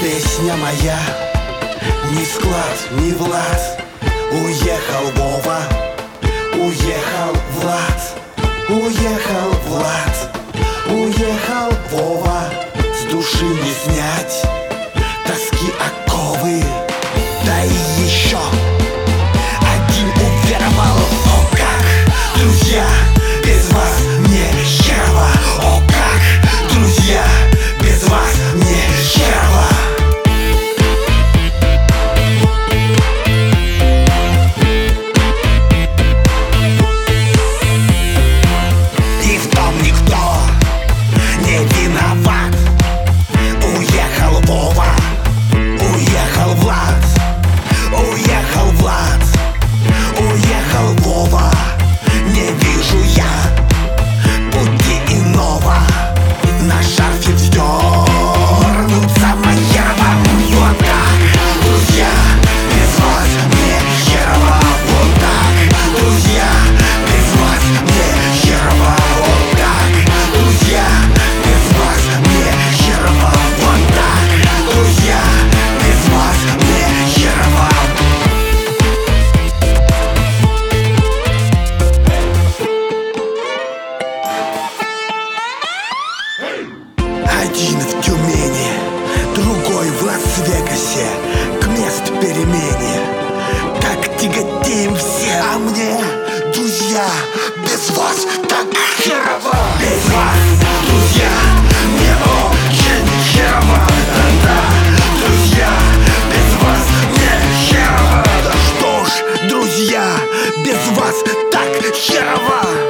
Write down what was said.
Песня моя, ни склад, ни Влад. Уехал Вова, уехал без вас мне Один в Тюмени, другой в Лас-Вегасе К мест перемене. Так тяготеем все. А мне, друзья, без вас так херово. Без вас, друзья, мне очень херово. Да-да, друзья, без вас мне херово. Да что ж, друзья, без вас так херово